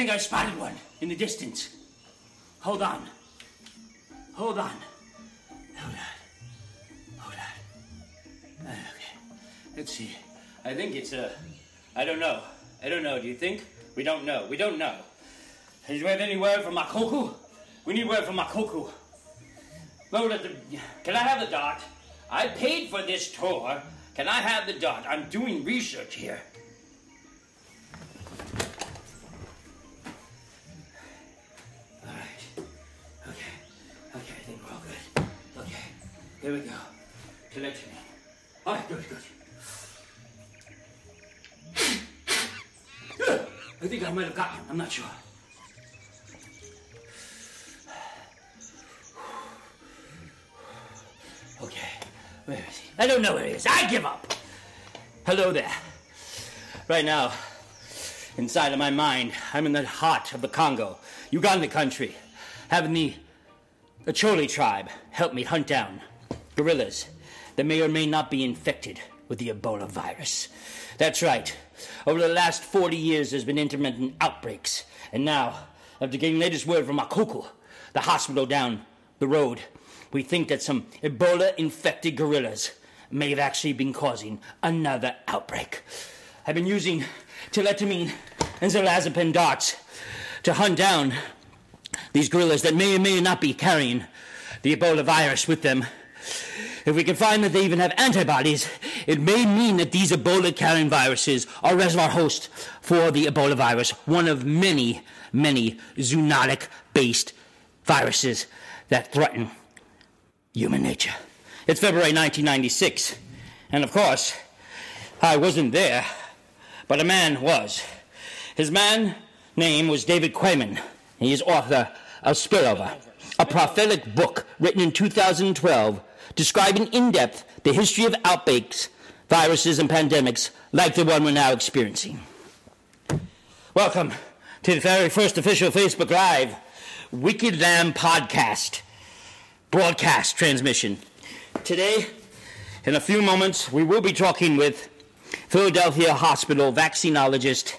think I spotted one in the distance. Hold on. Hold on. Hold on. Hold on. Uh, Okay. Let's see. I think it's a. I don't know. I don't know. Do you think? We don't know. We don't know. Do you have any word from Makoku? We need word from Makoku. Can I have the dot? I paid for this tour. Can I have the dot? I'm doing research here. Here we go. Collect me. All right, good, good. I think I might have gotten him. I'm not sure. Okay. Where is he? I don't know where he is. I give up. Hello there. Right now, inside of my mind, I'm in the heart of the Congo, Uganda country, having the Acholi tribe help me hunt down gorillas that may or may not be infected with the Ebola virus. That's right. Over the last 40 years, there's been intermittent outbreaks. And now, after getting latest word from Makuku, the hospital down the road, we think that some Ebola infected gorillas may have actually been causing another outbreak. I've been using teletamine and zolazepam darts to hunt down these gorillas that may or may not be carrying the Ebola virus with them. If we can find that they even have antibodies, it may mean that these Ebola carrying viruses are reservoir hosts for the Ebola virus, one of many, many zoonotic based viruses that threaten human nature. It's February 1996, and of course, I wasn't there, but a man was. His man name was David Quayman. He is author of Spillover, a prophetic book written in 2012 describing in depth the history of outbreaks, viruses, and pandemics like the one we're now experiencing. Welcome to the very first official Facebook Live Wicked Lamb podcast broadcast transmission. Today, in a few moments, we will be talking with Philadelphia Hospital vaccinologist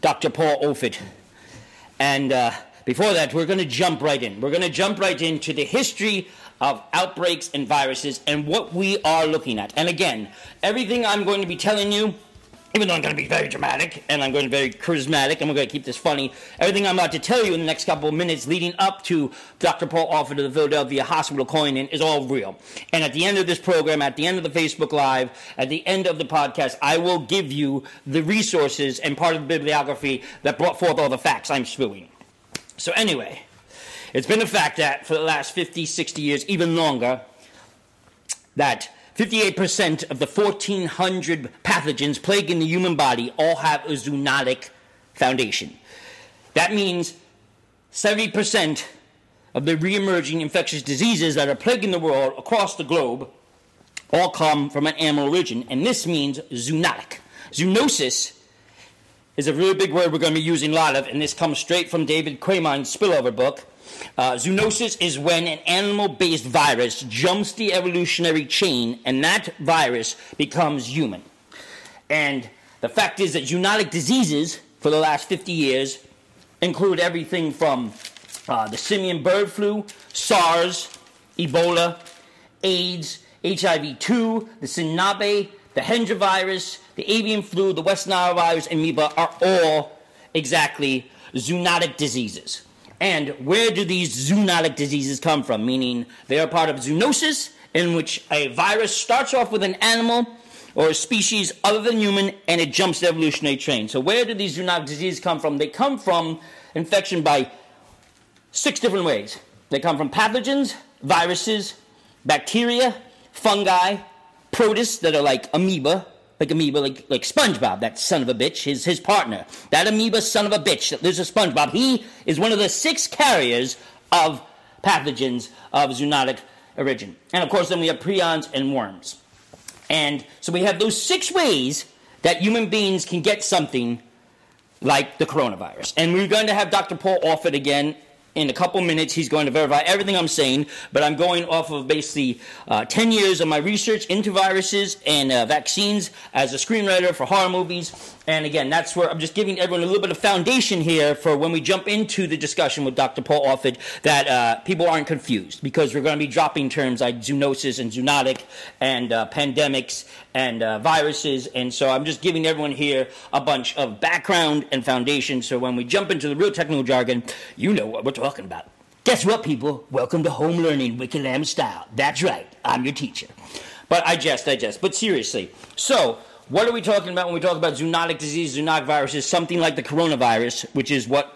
Dr. Paul Offit. And uh, before that, we're going to jump right in. We're going to jump right into the history of outbreaks and viruses and what we are looking at. And again, everything I'm going to be telling you, even though I'm going to be very dramatic and I'm going to be very charismatic and we're going to keep this funny, everything I'm about to tell you in the next couple of minutes leading up to Dr. Paul Offit of the Philadelphia Hospital calling in is all real. And at the end of this program, at the end of the Facebook Live, at the end of the podcast, I will give you the resources and part of the bibliography that brought forth all the facts I'm spewing. So, anyway, it's been a fact that for the last 50, 60 years, even longer, that 58% of the 1,400 pathogens plaguing the human body all have a zoonotic foundation. That means 70% of the re-emerging infectious diseases that are plaguing the world across the globe all come from an animal origin, and this means zoonotic. Zoonosis is a really big word we're going to be using a lot of, and this comes straight from David Quayman's spillover book. Uh, zoonosis is when an animal based virus jumps the evolutionary chain and that virus becomes human. And the fact is that zoonotic diseases for the last 50 years include everything from uh, the simian bird flu, SARS, Ebola, AIDS, HIV 2, the Sinabe, the Hendra virus, the avian flu, the West Nile virus, and amoeba are all exactly zoonotic diseases. And where do these zoonotic diseases come from? Meaning they are part of zoonosis, in which a virus starts off with an animal or a species other than human and it jumps the evolutionary train. So, where do these zoonotic diseases come from? They come from infection by six different ways. They come from pathogens, viruses, bacteria, fungi, protists that are like amoeba, like amoeba, like, like SpongeBob, that son of a bitch, his, his partner. That amoeba son of a bitch that lives with SpongeBob, he is one of the six carriers of pathogens of zoonotic origin. And of course, then we have prions and worms. And so we have those six ways that human beings can get something like the coronavirus. And we're going to have Dr. Paul Offit again in a couple minutes. He's going to verify everything I'm saying, but I'm going off of basically uh, 10 years of my research into viruses and uh, vaccines as a screenwriter for horror movies. And again, that's where I'm just giving everyone a little bit of foundation here for when we jump into the discussion with Dr. Paul Offit that uh, people aren't confused because we're going to be dropping terms like zoonosis and zoonotic and uh, pandemics and uh, viruses. And so I'm just giving everyone here a bunch of background and foundation so when we jump into the real technical jargon, you know what we're talking about. Guess what, people? Welcome to home learning, Wicked Lamb style. That's right, I'm your teacher. But I jest, I jest. But seriously, so what are we talking about when we talk about zoonotic disease, zoonotic viruses, something like the coronavirus, which is what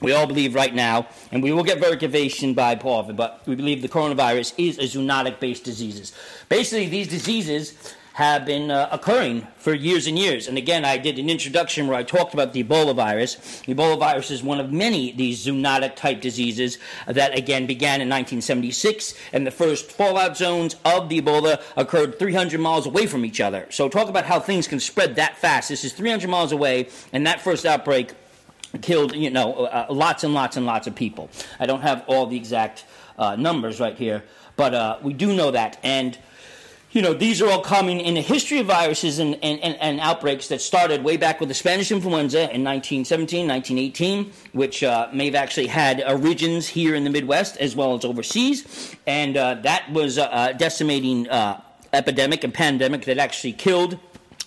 we all believe right now, and we will get verification by Paul, but we believe the coronavirus is a zoonotic based disease. Basically, these diseases have been uh, occurring for years and years. And again, I did an introduction where I talked about the Ebola virus. Ebola virus is one of many these zoonotic type diseases that again began in 1976, and the first fallout zones of the Ebola occurred 300 miles away from each other. So talk about how things can spread that fast. This is 300 miles away, and that first outbreak killed you know uh, lots and lots and lots of people. I don't have all the exact uh, numbers right here, but uh, we do know that and you know, these are all coming in the history of viruses and, and, and, and, outbreaks that started way back with the Spanish influenza in 1917, 1918, which uh, may have actually had origins here in the Midwest as well as overseas. And uh, that was a decimating uh, epidemic and pandemic that actually killed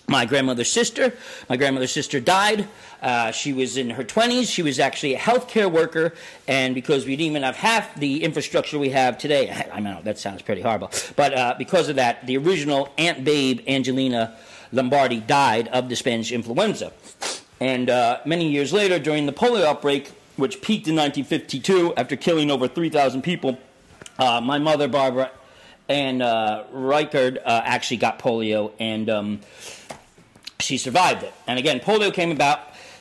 my grandmother's sister. My grandmother's sister died. Uh, she was in her 20s. She was actually a healthcare worker, and because we didn't even have half the infrastructure we have today, I know that sounds pretty horrible, but uh, because of that, the original Aunt Babe Angelina Lombardi died of the Spanish influenza. And uh, many years later, during the polio outbreak, which peaked in 1952 after killing over 3,000 people, uh, my mother, Barbara, and uh, Reichard uh, actually got polio, and um, she survived it. And again, polio came about,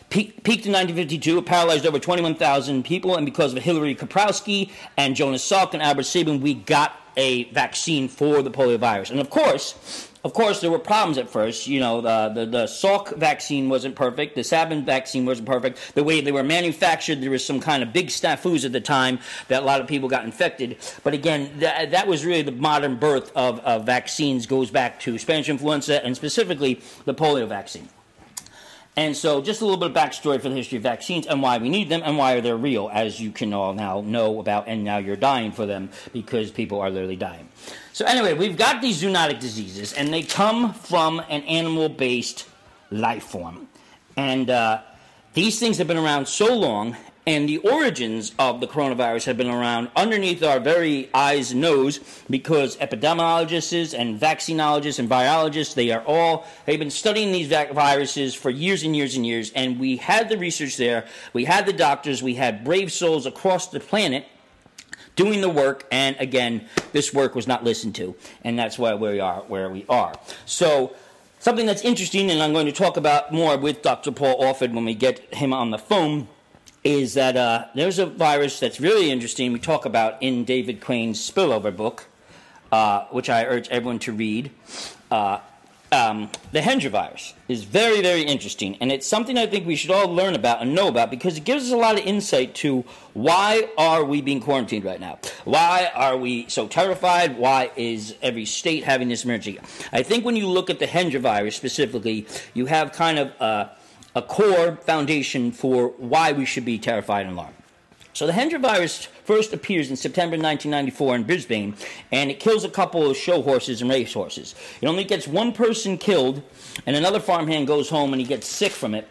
peaked in 1952. It paralyzed over 21,000 people, and because of Hillary Kaprowski and Jonas Salk and Albert Sabin, we got a vaccine for the polio virus. And of course, of course, there were problems at first. You know, the, the, the Salk vaccine wasn't perfect. The Sabin vaccine wasn't perfect. The way they were manufactured, there was some kind of big snafus at the time that a lot of people got infected. But again, that, that was really the modern birth of, of vaccines, goes back to Spanish influenza and specifically the polio vaccine. And so, just a little bit of backstory for the history of vaccines and why we need them and why they're real, as you can all now know about, and now you're dying for them because people are literally dying. So, anyway, we've got these zoonotic diseases, and they come from an animal based life form. And uh, these things have been around so long, and the origins of the coronavirus have been around underneath our very eyes and nose because epidemiologists and vaccinologists and virologists, they are all, they've been studying these viruses for years and years and years. And we had the research there, we had the doctors, we had brave souls across the planet doing the work. And again, this work was not listened to. And that's why we are where we are. So, something that's interesting, and I'm going to talk about more with Dr. Paul Offit when we get him on the phone is that uh, there's a virus that's really interesting we talk about in David Crane's spillover book, uh, which I urge everyone to read. Uh, um, the Hendra virus is very, very interesting, and it's something I think we should all learn about and know about because it gives us a lot of insight to why are we being quarantined right now? Why are we so terrified? Why is every state having this emergency? I think when you look at the Hendra virus specifically, you have kind of uh, a core foundation for why we should be terrified and alarmed. So the Hendra virus first appears in September 1994 in Brisbane, and it kills a couple of show horses and race horses. It only gets one person killed, and another farmhand goes home and he gets sick from it.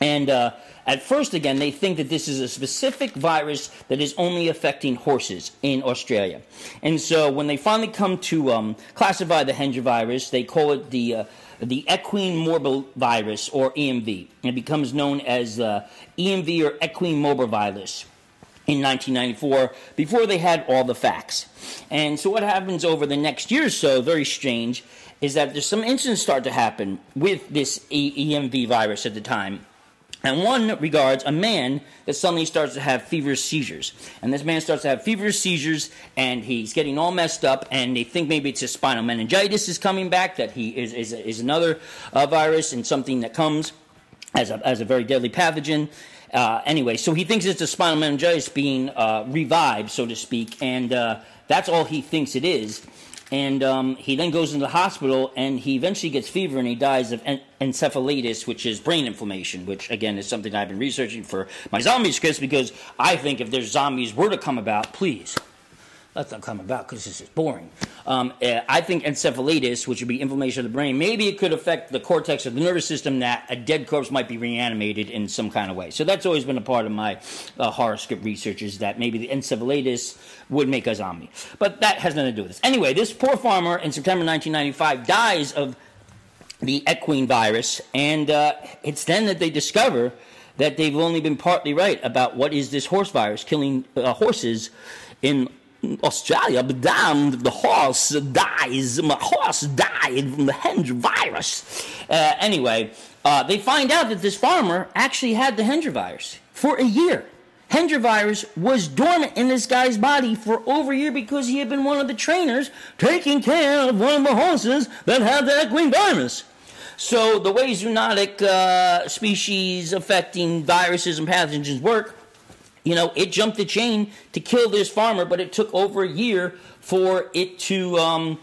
And uh, at first, again, they think that this is a specific virus that is only affecting horses in Australia. And so when they finally come to um, classify the Hendra virus, they call it the uh, the equine morbillivirus, or EMV. It becomes known as uh, EMV or equine morbillivirus in 1994 before they had all the facts. And so, what happens over the next year or so, very strange, is that there's some incidents start to happen with this EMV virus at the time. And one regards a man that suddenly starts to have feverish seizures. And this man starts to have feverish seizures and he's getting all messed up and they think maybe it's his spinal meningitis is coming back, that he is, is, is another uh, virus and something that comes as a, as a very deadly pathogen. Uh, anyway, so he thinks it's a spinal meningitis being uh, revived, so to speak, and uh, that's all he thinks it is. And um, he then goes into the hospital, and he eventually gets fever, and he dies of en- encephalitis, which is brain inflammation. Which again is something I've been researching for my zombie scripts because I think if there's zombies were to come about, please let them come about because this is boring. Um, uh, I think encephalitis, which would be inflammation of the brain, maybe it could affect the cortex of the nervous system that a dead corpse might be reanimated in some kind of way. So that's always been a part of my uh, horoscope research is that maybe the encephalitis would make a zombie. But that has nothing to do with this. Anyway, this poor farmer in September 1995 dies of the equine virus, and uh, it's then that they discover that they've only been partly right about what is this horse virus killing uh, horses in Australia, but damn, the horse dies. My horse died from the Hendra virus. Uh, anyway, uh, they find out that this farmer actually had the Hendra virus for a year. Hendra virus was dormant in this guy's body for over a year because he had been one of the trainers taking care of one of the horses that had the equine virus. So the way zoonotic uh, species affecting viruses and pathogens work you know, it jumped the chain to kill this farmer, but it took over a year for it to um,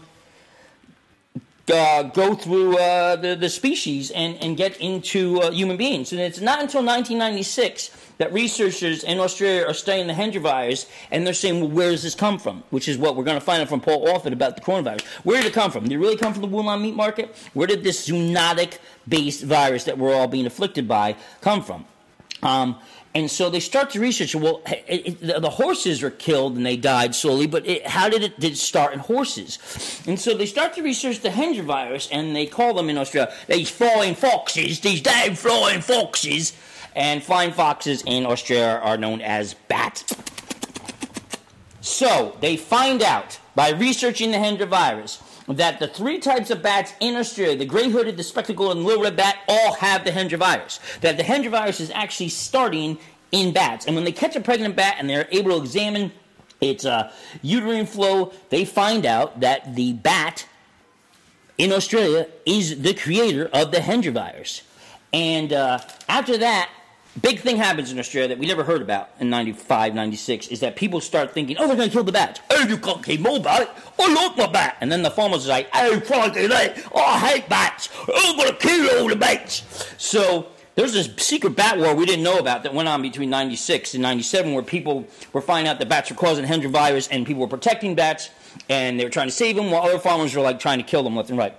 uh, go through uh, the, the species and, and get into uh, human beings. And it's not until 1996 that researchers in Australia are studying the Hendra virus and they're saying, well, where does this come from? Which is what we're going to find out from Paul Offit about the coronavirus. Where did it come from? Did it really come from the Wuhan meat market? Where did this zoonotic based virus that we're all being afflicted by come from? Um, and so they start to research. Well, it, it, the horses are killed and they died slowly, but it, how did it, did it start in horses? And so they start to research the Hendra virus, and they call them in Australia these flying foxes, these damn flying foxes. And flying foxes in Australia are known as bats. So they find out by researching the Hendra virus that the three types of bats in Australia, the gray hooded, the spectacled, and the little red bat, all have the Hendra virus. That the Hendra virus is actually starting in bats. And when they catch a pregnant bat and they're able to examine its uh, uterine flow, they find out that the bat in Australia is the creator of the Hendra virus. And uh, after that, big thing happens in Australia that we never heard about in 95, 96 is that people start thinking, oh, they're going to kill the bats. Oh, you can't kill more bat. I like my bat. And then the farmers are like, oh, oh, I hate bats. Oh, I'm going to kill all the bats. So there's this secret bat war we didn't know about that went on between 96 and 97 where people were finding out that bats were causing Hendra virus and people were protecting bats and they were trying to save them while other farmers were like trying to kill them left and right.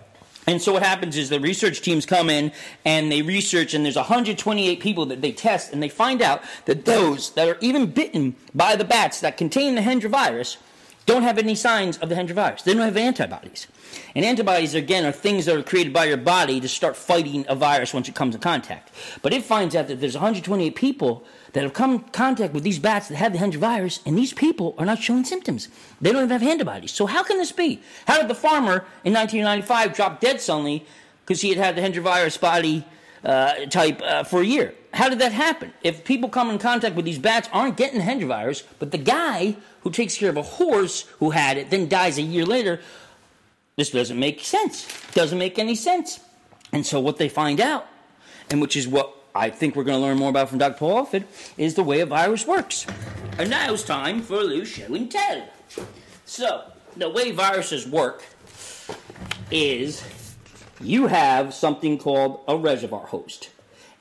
And so what happens is the research teams come in and they research, and there's 128 people that they test, and they find out that those that are even bitten by the bats that contain the Hendra virus don't have any signs of the Hendra virus. They don't have antibodies. And antibodies, again, are things that are created by your body to start fighting a virus once it comes in contact. But it finds out that there's 128 people that have come in contact with these bats that have the Hendra virus, and these people are not showing symptoms. They don't even have antibodies. So how can this be? How did the farmer in 1995 drop dead suddenly because he had had the Hendra virus body uh, type uh, for a year? How did that happen? If people come in contact with these bats aren't getting the Hendra virus, but the guy who takes care of a horse who had it then dies a year later, this doesn't make sense. Doesn't make any sense. And so what they find out, and which is what I think we're going to learn more about from Dr. Paul Offit, is the way a virus works. And now it's time for a little show and tell. So, the way viruses work is you have something called a reservoir host.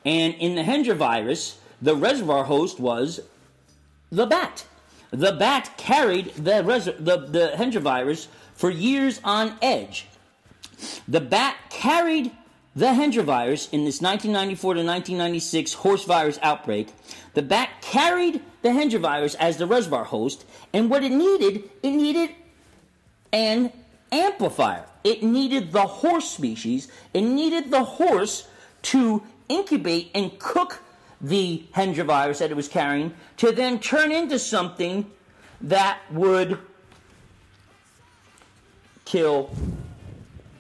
And in the Hendra virus, the reservoir host was the bat. The bat carried the, res- the, the Hendra virus for years on edge. The bat carried the Hendra virus in this 1994 to 1996 horse virus outbreak. The bat carried the Hendra virus as the reservoir host, and what it needed, it needed an amplifier. It needed the horse species, it needed the horse to incubate and cook the Hendra virus that it was carrying to then turn into something that would kill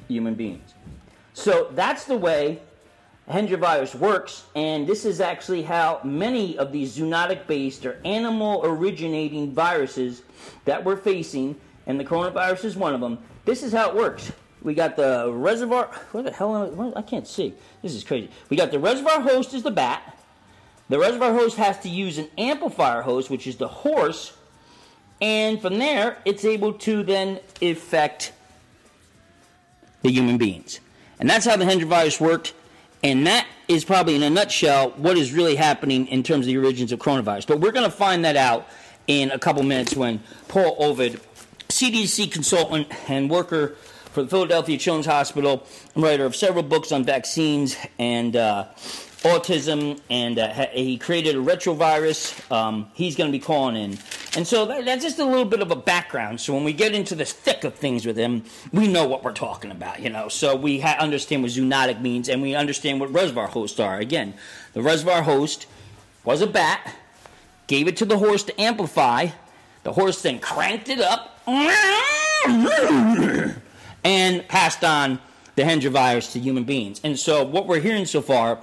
human beings. So that's the way Hendra virus works, and this is actually how many of these zoonotic based or animal originating viruses that we're facing, and the coronavirus is one of them, this is how it works. We got the reservoir. What the hell? Am I, I can't see. This is crazy. We got the reservoir host is the bat. The reservoir host has to use an amplifier host, which is the horse, and from there, it's able to then affect the human beings. And that's how the Hendra virus worked. And that is probably, in a nutshell, what is really happening in terms of the origins of coronavirus. But we're going to find that out in a couple minutes when Paul Ovid, CDC consultant and worker for the Philadelphia Children's Hospital, writer of several books on vaccines and uh, autism, and uh, he created a retrovirus. Um, he's going to be calling in. And so that, that's just a little bit of a background. So when we get into the thick of things with him, we know what we're talking about, you know. So we ha- understand what zoonotic means, and we understand what reservoir hosts are. Again, the reservoir host was a bat, gave it to the horse to amplify. The horse then cranked it up and passed on the Hendra virus to human beings. And so what we're hearing so far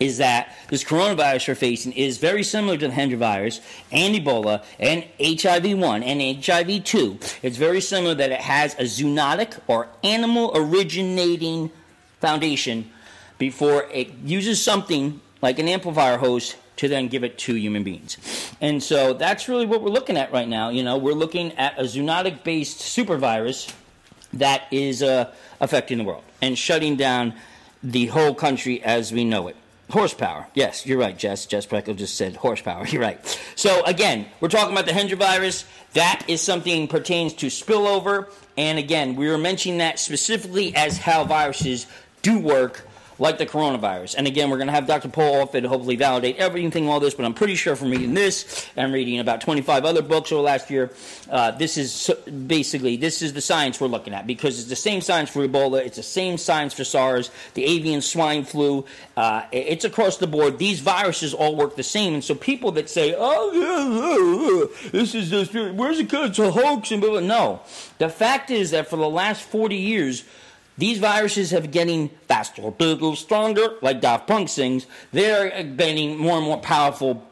is that this coronavirus we're facing is very similar to the Hendra virus and Ebola and HIV 1 and HIV 2. It's very similar that it has a zoonotic or animal originating foundation before it uses something like an amplifier host to then give it to human beings. And so that's really what we're looking at right now. You know, we're looking at a zoonotic based supervirus that is uh, affecting the world and shutting down the whole country as we know it. Horsepower. Yes, you're right, Jess. Jess Preckle just said horsepower. You're right. So again, we're talking about the Hendra virus. That is something pertains to spillover. And again, we were mentioning that specifically as how viruses do work like the coronavirus. And again, we're going to have Dr. Paul Offit hopefully validate everything, all this, but I'm pretty sure from reading this and reading about 25 other books over last year, uh, this is basically, this is the science we're looking at because it's the same science for Ebola, it's the same science for SARS, the avian swine flu, uh, it's across the board. These viruses all work the same. And so people that say, oh, this is just, where's it good? It's a hoax. And blah, blah. No. The fact is that for the last 40 years, these viruses have getting faster, stronger, like Daft Punk sings. They're getting more and more powerful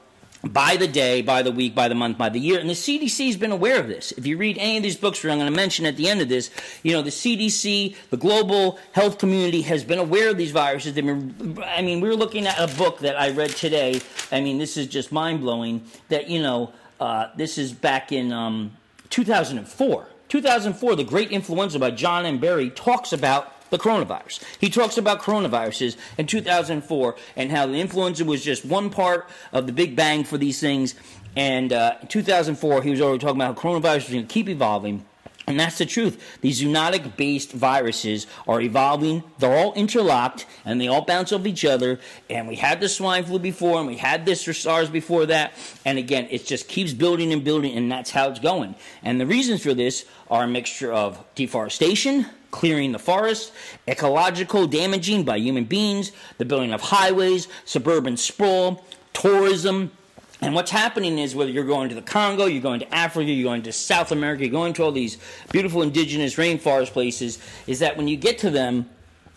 by the day, by the week, by the month, by the year. And the CDC has been aware of this. If you read any of these books, which I'm going to mention at the end of this, you know, the CDC, the global health community has been aware of these viruses. They've been, I mean, we were looking at a book that I read today. I mean, this is just mind blowing that, you know, uh, this is back in um, 2004 2004, The Great Influenza by John M. Barry talks about the coronavirus. He talks about coronaviruses in 2004 and how the influenza was just one part of the Big Bang for these things. And uh, in 2004, he was already talking about how coronavirus was going to keep evolving and that's the truth. These zoonotic based viruses are evolving. They're all interlocked and they all bounce off each other. And we had the swine flu before and we had this for SARS before that. And again, it just keeps building and building and that's how it's going. And the reasons for this are a mixture of deforestation, clearing the forest, ecological damaging by human beings, the building of highways, suburban sprawl, tourism, and what's happening is whether you're going to the Congo, you're going to Africa, you're going to South America, you're going to all these beautiful indigenous rainforest places, is that when you get to them,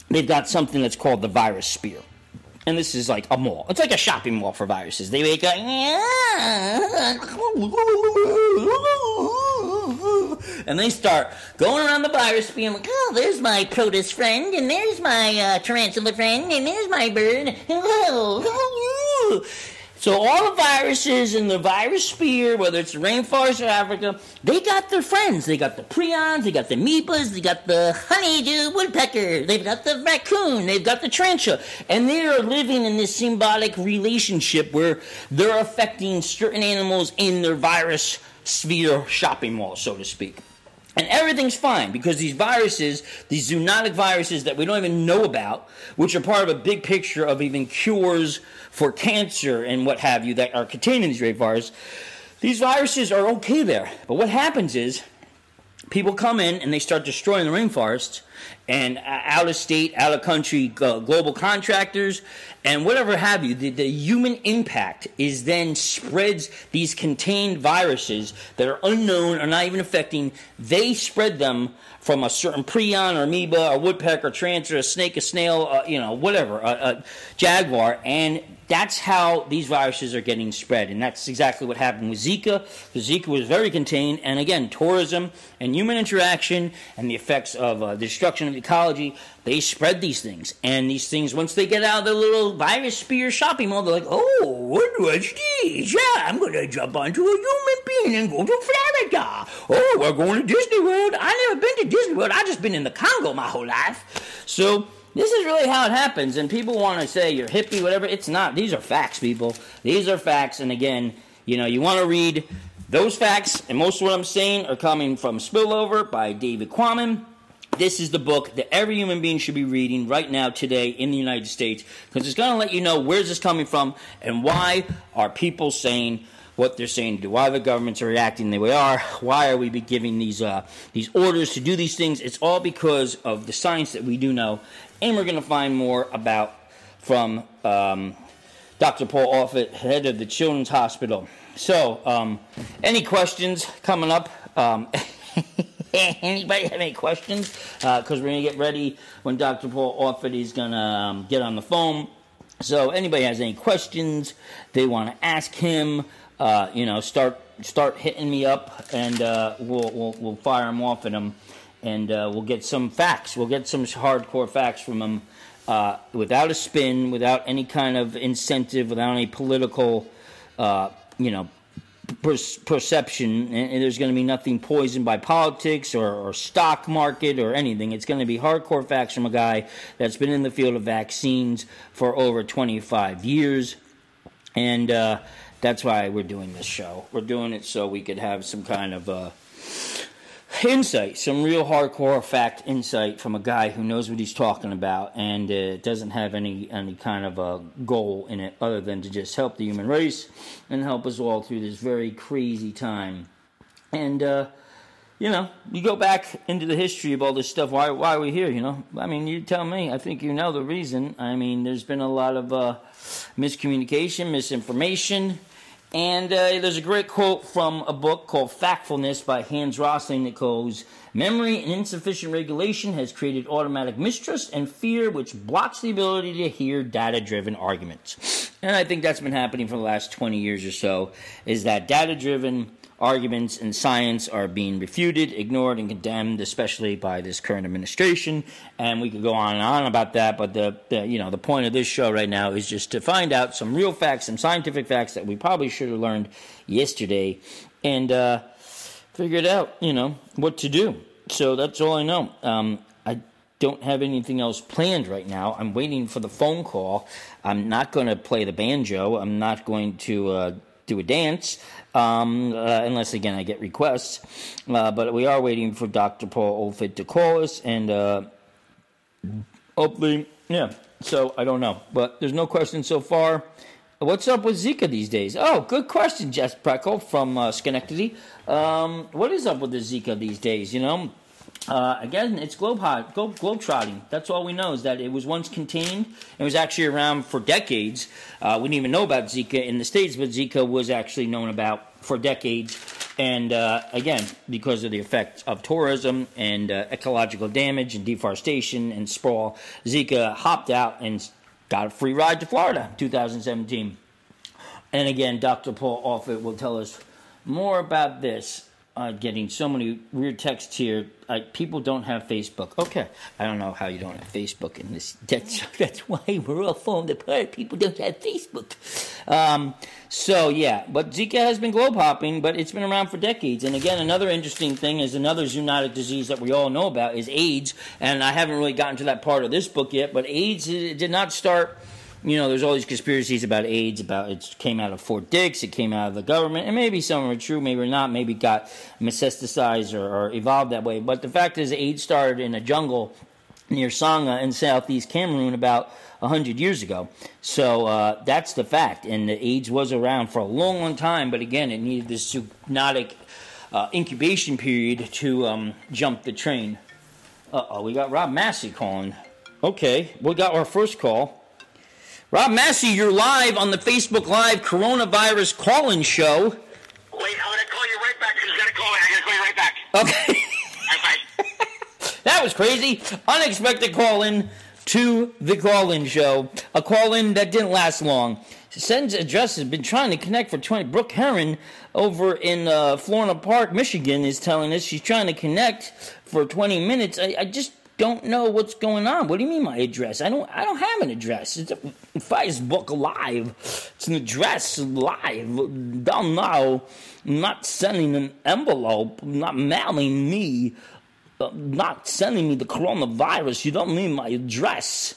they've got something that's called the virus spear. And this is like a mall. It's like a shopping mall for viruses. They wake up, and they start going around the virus spear. Like, oh, there's my protist friend, and there's my uh, tarantula friend, and there's my bird. So all the viruses in the virus sphere, whether it's the rainforest or Africa, they got their friends. They got the prions, they got the amoebas, they got the honeydew woodpecker, they've got the raccoon, they've got the tarantula, and they are living in this symbiotic relationship where they're affecting certain animals in their virus sphere shopping mall, so to speak. And everything's fine because these viruses, these zoonotic viruses that we don't even know about, which are part of a big picture of even cures for cancer and what have you that are contained in these rape viruses, these viruses are okay there. But what happens is people come in and they start destroying the rainforests and out of state, out of country global contractors and whatever have you. The, the, human impact is then spreads these contained viruses that are unknown or not even affecting. They spread them from a certain prion or amoeba or woodpecker, or transfer, a snake, a snail, uh, you know, whatever, a, a jaguar, and that's how these viruses are getting spread. And that's exactly what happened with Zika. The Zika was very contained, and again, tourism and human interaction and the effects of uh, destruction of ecology, they spread these things. And these things, once they get out of the little virus spear shopping mall, they're like, oh, what was this? Yeah, I'm to jump onto a human being and go to Florida. Oh, we're going to Disney World. i never been to Disney World. i just been in the Congo my whole life. So this is really how it happens. And people want to say you're hippie, whatever. It's not. These are facts, people. These are facts. And again, you know, you want to read those facts, and most of what I'm saying are coming from Spillover by David Quammen. This is the book that every human being should be reading right now, today, in the United States, because it's going to let you know where's this coming from and why are people saying what they're saying to do, why the governments are reacting the way they are, why are we be giving these uh, these orders to do these things. It's all because of the science that we do know, and we're going to find more about from um, Dr. Paul Offit, head of the Children's Hospital. So, um, any questions coming up? Um, anybody have any questions? Because uh, we're going to get ready when Dr. Paul Offit is going to um, get on the phone. So, anybody has any questions they want to ask him, uh, you know, start start hitting me up, and uh, we'll, we'll we'll fire them off at them, and uh, we'll get some facts. We'll get some hardcore facts from them. Uh, without a spin, without any kind of incentive, without any political uh, you know, per- perception, and there's going to be nothing poisoned by politics or, or, stock market or anything. It's going to be hardcore facts from a guy that's been in the field of vaccines for over 25 years, and uh, that's why we're doing this show. We're doing it so we could have some kind of. Uh, insight, some real hardcore fact insight from a guy who knows what he's talking about and uh, doesn't have any any kind of a goal in it other than to just help the human race and help us all through this very crazy time. And uh, you know, you go back into the history of all this stuff. Why why are we here? You know, I mean, you tell me. I think you know the reason. I mean, there's been a lot of uh, miscommunication, misinformation and uh, there's a great quote from a book called Factfulness by Hans Rosling that goes, Memory and insufficient regulation has created automatic mistrust and fear, which blocks the ability to hear data driven arguments. And I think that's been happening for the last 20 years or so, is that data driven arguments in science are being refuted, ignored, and condemned, especially by this current administration. And we could go on and on about that, but the, the, you know the point of this show right now is just to find out some real facts, some scientific facts that we probably should have learned yesterday, and uh, figured out you know what to do. So that's all I know. Um, I don't have anything else planned right now. I'm waiting for the phone call. I'm not going to play the banjo. I'm not going to uh, do a dance um, uh, unless again I get requests. Uh, but we are waiting for Dr. Paul Offit to call us, and uh, hopefully, yeah. So I don't know, but there's no question so far. What's up with Zika these days? Oh, good question, Jess Preckle from uh, Schenectady. Um, what is up with the Zika these days? You know, uh, again, it's globe globe, globe trotting. That's all we know is that it was once contained. It was actually around for decades. Uh, we didn't even know about Zika in the States, but Zika was actually known about for decades. And uh, again, because of the effects of tourism and uh, ecological damage and deforestation and sprawl, Zika hopped out and got a free ride to Florida 2017. And again, Dr. Paul Offit will tell us more about this uh, getting so many weird texts here. People don't have Facebook. Okay, I don't know how you don't have Facebook in this. That's that's why we're all falling apart. People don't have Facebook. Um, so yeah, but Zika has been globe hopping, but it's been around for decades. And again, another interesting thing is another zoonotic disease that we all know about is AIDS. And I haven't really gotten to that part of this book yet, but AIDS did not start you know, there's all these conspiracies about AIDS, about it came out of Fort Dix, it came out of the government, and maybe some are true, maybe not, maybe got metastasized or, or evolved that way. But the fact is, AIDS started in a jungle near Sangha in southeast Cameroon about 100 years ago. So uh, that's the fact. And the AIDS was around for a long, long time, but again, it needed this zoonotic uh, incubation period to um, jump the train. Uh oh, we got Rob Massey calling. Okay, we got our first call. Rob Massey, you're live on the Facebook Live coronavirus call-in show. Wait, I'm going to call you right back because you got to call me. I got to call you right back. Okay. that was crazy. Unexpected call-in to the call-in show. A call-in that didn't last long. sends address has Been trying to connect for twenty. Brooke Heron over in uh, Florida Park, Michigan, is telling us she's trying to connect for twenty minutes. I, I just don't know what's going on. What do you mean my address? I don't I don't have an address. It's a Facebook Live. It's an address live. Don't know. not sending an envelope. Not mailing me. Uh, not sending me the coronavirus. You don't need my address.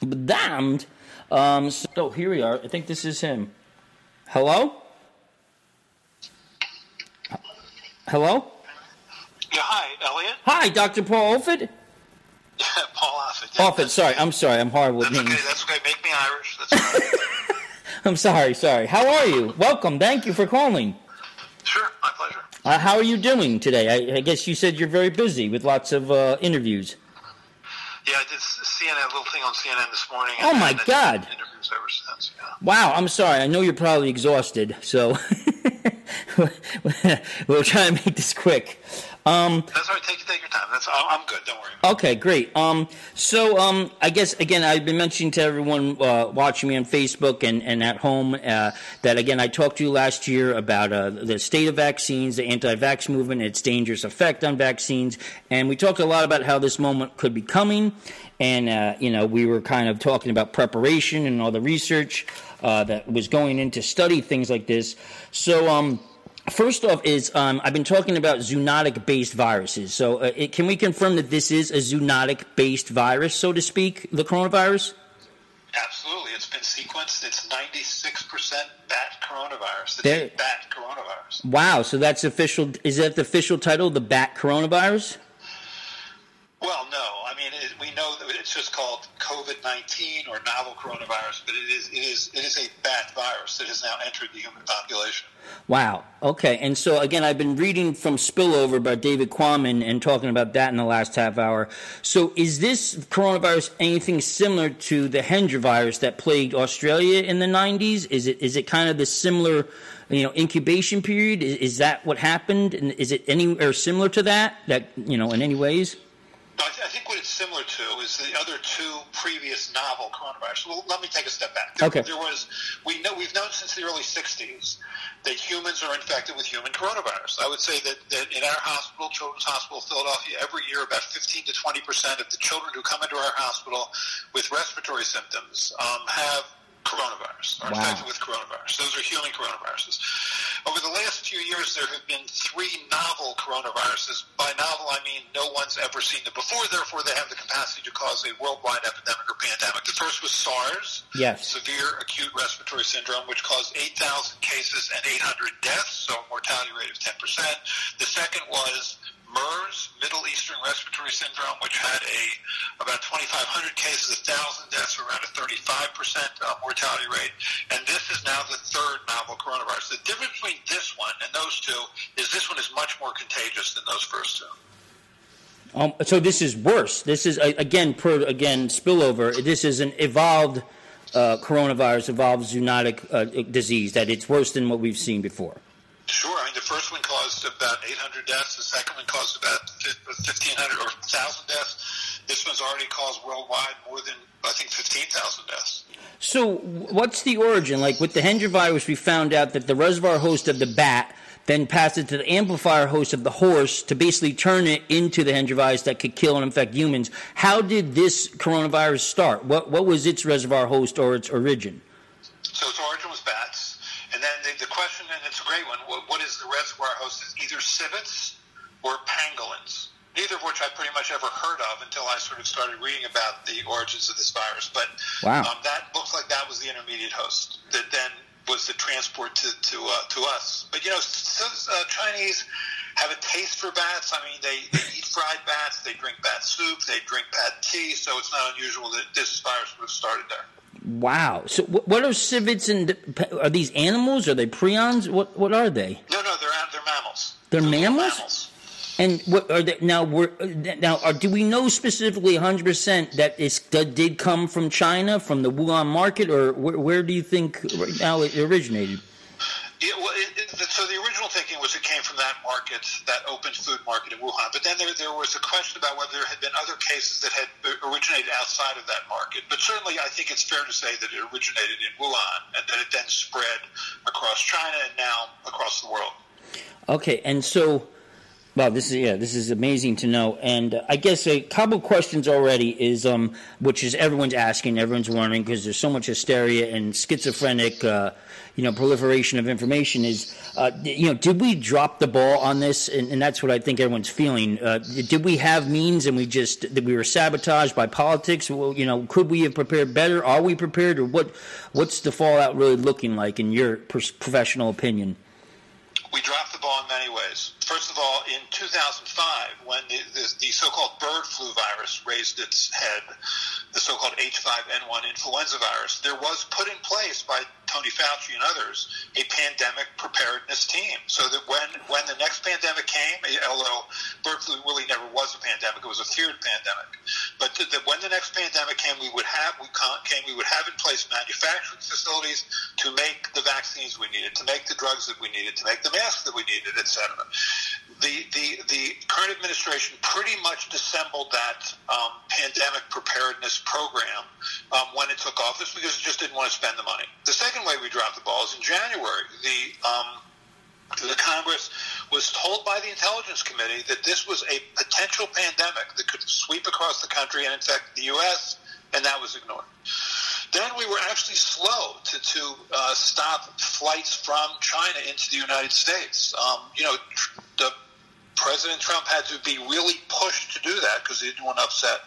But damned. Um, so oh, here we are. I think this is him. Hello. Hello. Yeah, hi, Elliot. Hi, Dr. Paul Offit. Paul Offit. Yeah, Offit, sorry. I'm sorry. I'm horrible with names. okay. That's okay. Make me Irish. That's fine. I'm sorry. Sorry. How are you? Welcome. Thank you for calling. sure, my pleasure. Uh, how are you doing today? I, I guess you said you're very busy with lots of uh, interviews. Yeah, I did CNN, a little thing on CNN this morning. Oh, my then I did God. Interviews ever since. Yeah. Wow. I'm sorry. I know you're probably exhausted, so we'll try and make this quick. Um, That's all right. Take take your time. That's I'm I'm good. Don't worry. Okay, great. Um, so um, I guess again, I've been mentioning to everyone uh, watching me on Facebook and, and at home uh, that again, I talked to you last year about uh, the state of vaccines, the anti-vax movement, its dangerous effect on vaccines, and we talked a lot about how this moment could be coming, and uh, you know, we were kind of talking about preparation and all the research uh, that was going into study things like this. So. Um, First off, is um, I've been talking about zoonotic-based viruses. So, uh, it, can we confirm that this is a zoonotic-based virus, so to speak, the coronavirus? Absolutely. It's been sequenced. It's 96% bat coronavirus. The bat coronavirus. Wow. So that's official. Is that the official title, the bat coronavirus? Well, no. I mean, it, we know that it's just called COVID-19 or novel coronavirus, but it is it is it is a bat virus that has now entered the human population. Wow. Okay. And so again, I've been reading from Spillover by David Quammen and talking about that in the last half hour. So is this coronavirus anything similar to the Hendra virus that plagued Australia in the 90s? Is it is it kind of the similar, you know, incubation period? Is, is that what happened? And is it anywhere similar to that? That you know, in any ways? I, th- I think what it's similar to is the other two previous novel coronavirus. Well, let me take a step back. There, Okay. There was we know we've known since the early '60s that humans are infected with human coronavirus. I would say that, that in our hospital, Children's Hospital of Philadelphia, every year about 15 to 20 percent of the children who come into our hospital with respiratory symptoms um, have coronavirus, are Wow. infected with coronavirus. Those are human coronaviruses. Over the last few years, there have been three novel coronaviruses. By novel, I mean no one's ever seen them before, therefore they have the capacity to cause a worldwide epidemic or pandemic. The first was SARS, Yes. severe acute respiratory syndrome, which caused 8,000 cases and 800 deaths, so a mortality rate of 10%. The second was MERS, Middle Eastern Respiratory Syndrome, which had a about 2,500 cases, 1,000 deaths, around a 35% uh, mortality rate. And this is now the third novel coronavirus. The difference between this one and those two is this one is much more contagious than those first two. Um, so this is worse. This is again per again spillover. This is an evolved uh, coronavirus, evolved zoonotic uh, disease. That it's worse than what we've seen before. Sure. I mean, the first one caused about 800 deaths. The second one caused about 1,500 or 1,000 deaths. This one's already caused worldwide more than, I think, 15,000 deaths. So what's the origin? Like with the Hendra virus, we found out that the reservoir host of the bat then passed it to the amplifier host of the horse to basically turn it into the Hendra virus that could kill and infect humans. How did this coronavirus start? What what was its reservoir host or its origin? So its origin was bats. It's a great one, what, what is the reservoir host? Is either civets or pangolins. Neither of which I pretty much ever heard of until I sort of started reading about the origins of this virus. But Wow. um, that looks like that was the intermediate host that then was the transport to to, uh, to us. But you know, so, uh, Chinese have a taste for bats. I mean, they, they eat fried bats, they drink bat soup, they drink bat tea. So it's not unusual that this virus would have started there. Wow. So what are civets and are these animals? Are they prions? What what are they? No, no, they're they're mammals. They're little mammals? And what are they now? Were, now, are, do we know specifically 100 percent that that did come from China, from the Wuhan market, or where, where do you think right now it originated? Yeah, well, it, it, so the original thinking was it came from that market, that open food market in Wuhan. But then there, there was a question about whether there had been other cases that had originated outside of that market. But certainly, I think it's fair to say that it originated in Wuhan and that it then spread across China and now across the world. Okay, and so Wow, this is yeah, this is amazing to know. And uh, I guess a couple questions already is um, which is everyone's asking, everyone's wondering because there's so much hysteria and schizophrenic, uh, you know, proliferation of information. Is uh, you know, did we drop the ball on this? And, and that's what I think everyone's feeling. Uh, did we have means and we just that we were sabotaged by politics? Well, you know, could we have prepared better? Are we prepared, or what? What's the fallout really looking like in your professional opinion? We dropped the ball in many ways. First of all, in 2005, when the, the, the so-called bird flu virus raised its head, the so-called H5N1 influenza virus, there was put in place by Tony Fauci and others a pandemic preparedness team, so that when when the next pandemic came, although bird flu really never was a pandemic, it was a feared pandemic, but that when the next pandemic came, we would have we came we would have in place manufacturing facilities to make the vaccines we needed, to make the drugs that we needed, to make the masks that we needed, etc the, the, the current administration pretty much dissembled that um, pandemic preparedness program um, when it took office because it just didn't want to spend the money. The second way we dropped the ball is in January. The um, the Congress was told by the Intelligence Committee that this was a potential pandemic that could sweep across the country and infect the U.S., and that was ignored. Then we were actually slow to, to uh, stop flights from China into the United States. Um, you know, the President Trump had to be really pushed to do that because he didn't want to upset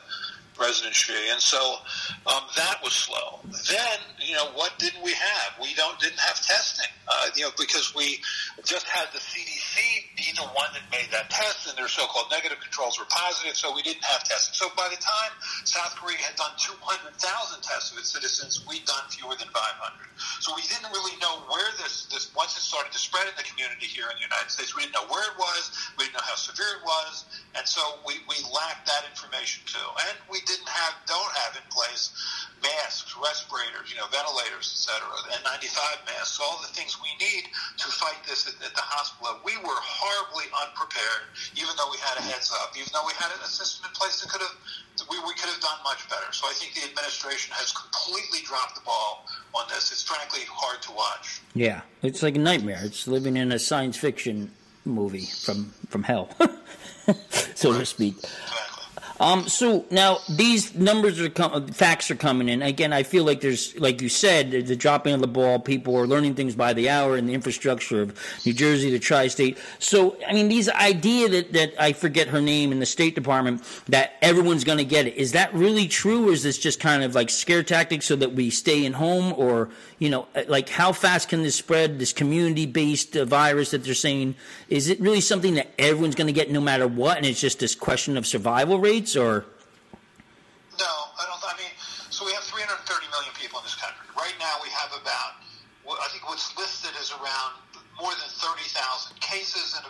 President Xi, and so um, that was slow. Then, you know, what didn't we have? We don't didn't have testing, uh, you know, because we just had the CDC be the one that made that test, and their so-called negative controls were positive, so we didn't have testing. So by the time South Korea had done 200,000 tests of its citizens, we'd done fewer than 500. So we didn't really know where this this once it started to spread in the community here in the United States, we didn't know where it was, we didn't know how severe it was, and so we we lacked that information too, and we didn't have, don't have in place masks, respirators, you know, ventilators, etc., N95 masks, all the things we need to fight this at, at the hospital. We were horribly unprepared, even though we had a heads up, even though we had a system in place that could have, we, we could have done much better. So I think the administration has completely dropped the ball on this. It's frankly hard to watch. Yeah, it's like a nightmare. It's living in a science fiction movie from from hell, so to speak. Um, so now these numbers are com- facts are coming in. Again, I feel like there's, like you said, the dropping of the ball. People are learning things by the hour in the infrastructure of New Jersey, the tri-state. So, I mean, these idea that, that I forget her name in the State Department that everyone's going to get it. Is that really true, or is this just kind of like scare tactics so that we stay in home, or you know, like how fast can this spread? This community-based uh, virus that they're saying is it really something that everyone's going to get no matter what, and it's just this question of survival rates? or? No, I don't. I mean, so we have 330 million people in this country. Right now, we have about, I think what's listed is around more than 30,000 cases and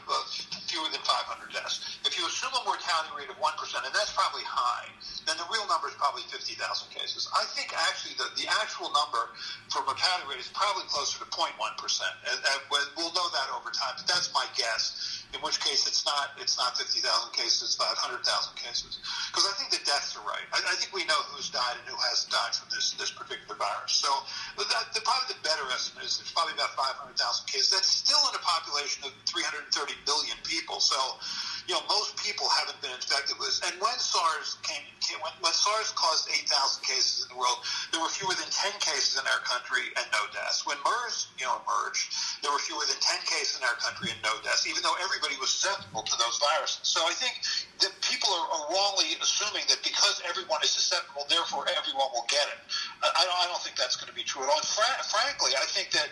fewer than 500 deaths. If you assume a mortality rate of 1%, and that's probably high, then the real number is probably 50,000 cases. I think actually the, the actual number for mortality rate is probably closer to 0.1%. And, and we'll know that over time, but that's my guess in which case it's not it's not 50,000 cases, it's about 100,000 cases. Because I think the deaths are right. I, I, think we know who's died and who hasn't died from this this particular virus. So that, the, probably the better estimate is it's probably about 500,000 cases. That's still in a population of 330 million people. So you know, most people haven't been infected with this. And when SARS came, came when, when SARS caused 8,000 cases in the world, there were fewer than 10 cases in our country and no deaths. When MERS, you know, emerged, there were fewer than 10 cases in our country and no deaths, even though everybody was susceptible to those viruses. So I think that people are, are wrongly assuming that because everyone is susceptible, therefore everyone will get it. I, I don't think that's going to be true at all. And fra- frankly, I think that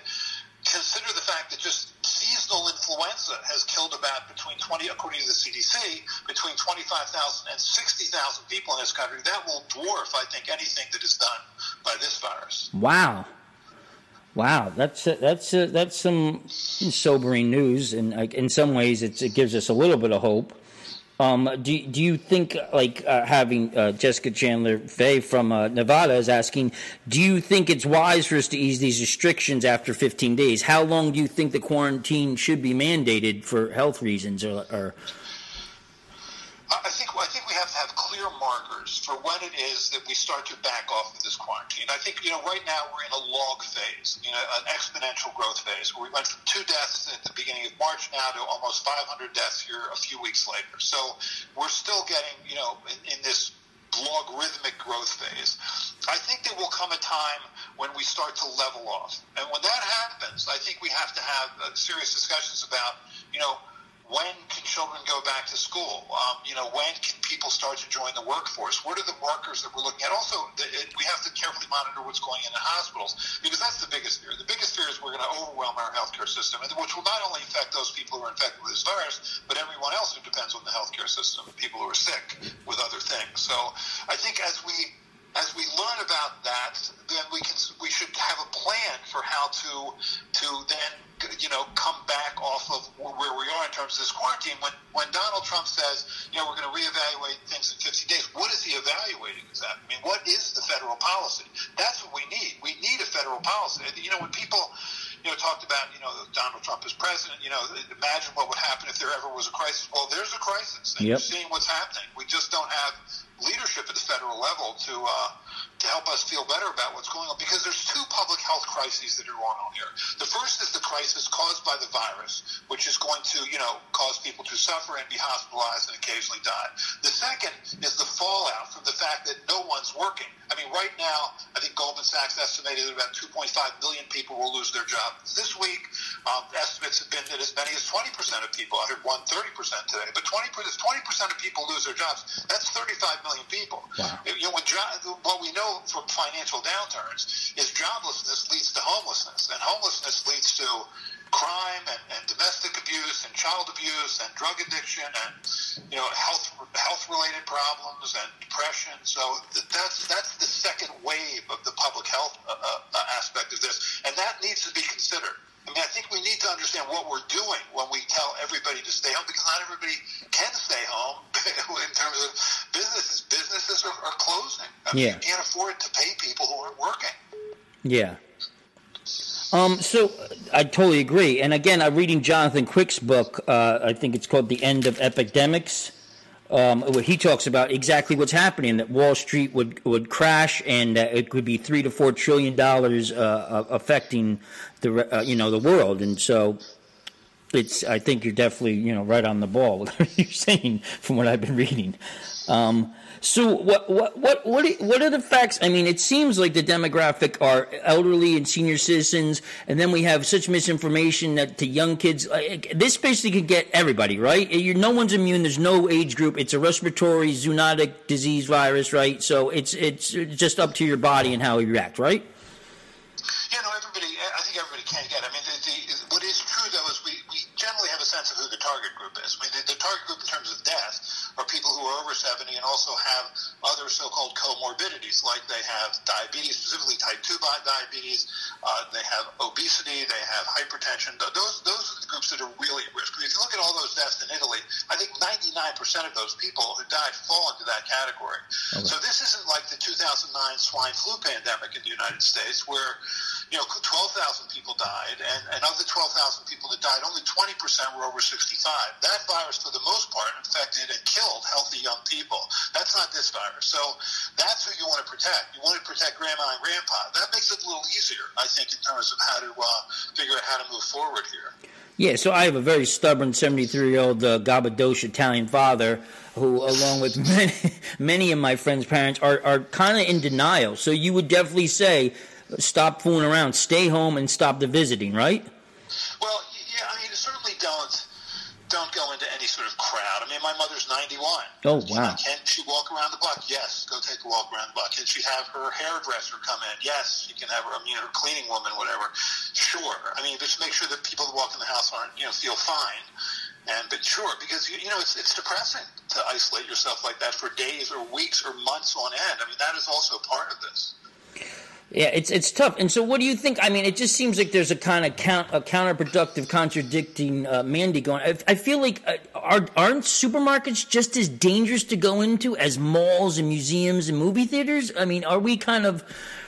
consider the fact that just seasonal influenza has killed about between 20, according to the CDC, between 25,000 and 60,000 people in this country. That will dwarf, I think, anything that is done by this virus. Wow. Wow, that's that's that's some sobering news, and in some ways, it gives us a little bit of hope. Um, do do you think like uh, having uh, Jessica Chandler Fay from uh, Nevada is asking? Do you think it's wise for us to ease these restrictions after 15 days? How long do you think the quarantine should be mandated for health reasons, or, or I think have to have clear markers for when it is that we start to back off of this quarantine. I think you know right now we're in a log phase, you know, an exponential growth phase where we went from two deaths at the beginning of March now to almost 500 deaths here a few weeks later. So we're still getting you know in, in this logarithmic growth phase. I think there will come a time when we start to level off, and when that happens, I think we have to have uh, serious discussions about you know when can children go back to school? Um, you know, when can people start to join the workforce? What are the markers that we're looking at? Also, the, it, we have to carefully monitor what's going in in hospitals because that's the biggest fear. The biggest fear is we're going to overwhelm our healthcare system, which will not only affect those people who are infected with this virus, but everyone else who depends on the healthcare system, people who are sick with other things. So I think as we as we learn about that, then we can we should have a plan for how to to then you know come back off of where we are in terms of this quarantine. When when Donald Trump says you know we're going to reevaluate things in 50 days, what is he evaluating? Is that I mean what is the federal policy? That's what we need. We need a federal policy. You know when people you know, talked about, you know, Donald Trump as president. You know, imagine what would happen if there ever was a crisis. Well, there's a crisis. And yep. You're seeing what's happening. We just don't have leadership at the federal level to uh, to help us feel better about what's going on because there's two public health crises that are going on here. The first is the crisis caused by the virus, which is going to you know cause people to suffer and be hospitalized and occasionally die. The second is the fallout from the fact that no one's working. I mean, right now, I think Goldman Sachs estimated that about 2.5 million people will lose their job this week. Um, estimates have been that as many as 20% of people. I heard one 30% today, but 20 20% of people lose their jobs. That's 35 million people. Wow. You know, when what we know from financial downturns is joblessness leads to homelessness, and homelessness leads to crime and, and domestic abuse and child abuse and drug addiction and you know health health related problems and depression. So that's that's the second wave of the public health uh, uh, aspect of this, and that needs to be considered. I mean, I think we need to understand what we're doing when we tell everybody to stay home because not everybody can stay home in terms of businesses. Businesses are, are closing. I mean, Yeah. You can't afford to pay people who aren't working. Yeah. Um, so I totally agree. And again, I'm reading Jonathan Quick's book. Uh, I think it's called "The End of Epidemics," um, where he talks about exactly what's happening. That Wall Street would would crash, and uh, it could be three to four trillion dollars uh, uh, affecting the uh, you know the world. And so it's. I think you're definitely you know right on the ball with what you're saying from what I've been reading. Um, so what what what what are, what are the facts? I mean, it seems like the demographic are elderly and senior citizens, and then we have such misinformation that to young kids. Like, this basically could get everybody, right? You're, no one's immune. There's no age group. It's a respiratory zoonotic disease virus, right? So it's it's just up to your body and how you react, right? Yeah, no, everybody. I think everybody can get. it. I mean, the, the, what is true though is we, we generally have a sense of who the target group is. I mean, the, the target group in terms of death are people who are over 70 and also have other so-called comorbidities, like they have diabetes, specifically type 2 diabetes. Uh, they have obesity. They have hypertension. Those those are the groups that are really at risk. I mean, if you look at all those deaths in Italy, I think 99% of those people who died fall into that category. So this isn't like the 2009 swine flu pandemic in the United States, where you know, 12,000 people died, and, and of the 12,000 people that died, only 20% were over 65. That virus, for the most part, infected and killed healthy young people. That's not this virus. So that's who you want to protect. You want to protect grandma and grandpa. That makes it a little easier, I think, in terms of how to uh, figure out how to move forward here. Yeah, so I have a very stubborn 73 year old uh, Gabadosh Italian father who, along with many, many of my friends' parents, are, are kind of in denial. So you would definitely say, stop fooling around, stay home, and stop the visiting, right? Well, yeah, I mean, certainly don't don't go into any sort of crowd. I mean, my mother's 91. Oh, wow. can she walk around the block? Yes, go take a walk around the block. Can she have her hairdresser come in? Yes, she can have her, you know, her cleaning woman, whatever. Sure. I mean, just make sure that people that walk in the house aren't, you know, feel fine. And but sure, because you, you know it's it's depressing to isolate yourself like that for days or weeks or months on end. I mean, that is also part of this. Yeah, it's it's tough. And so, what do you think? I mean, it just seems like there's a kind of count, a counterproductive, contradicting uh, mandate going. I, I feel like uh, are, aren't supermarkets just as dangerous to go into as malls and museums and movie theaters? I mean, are we kind of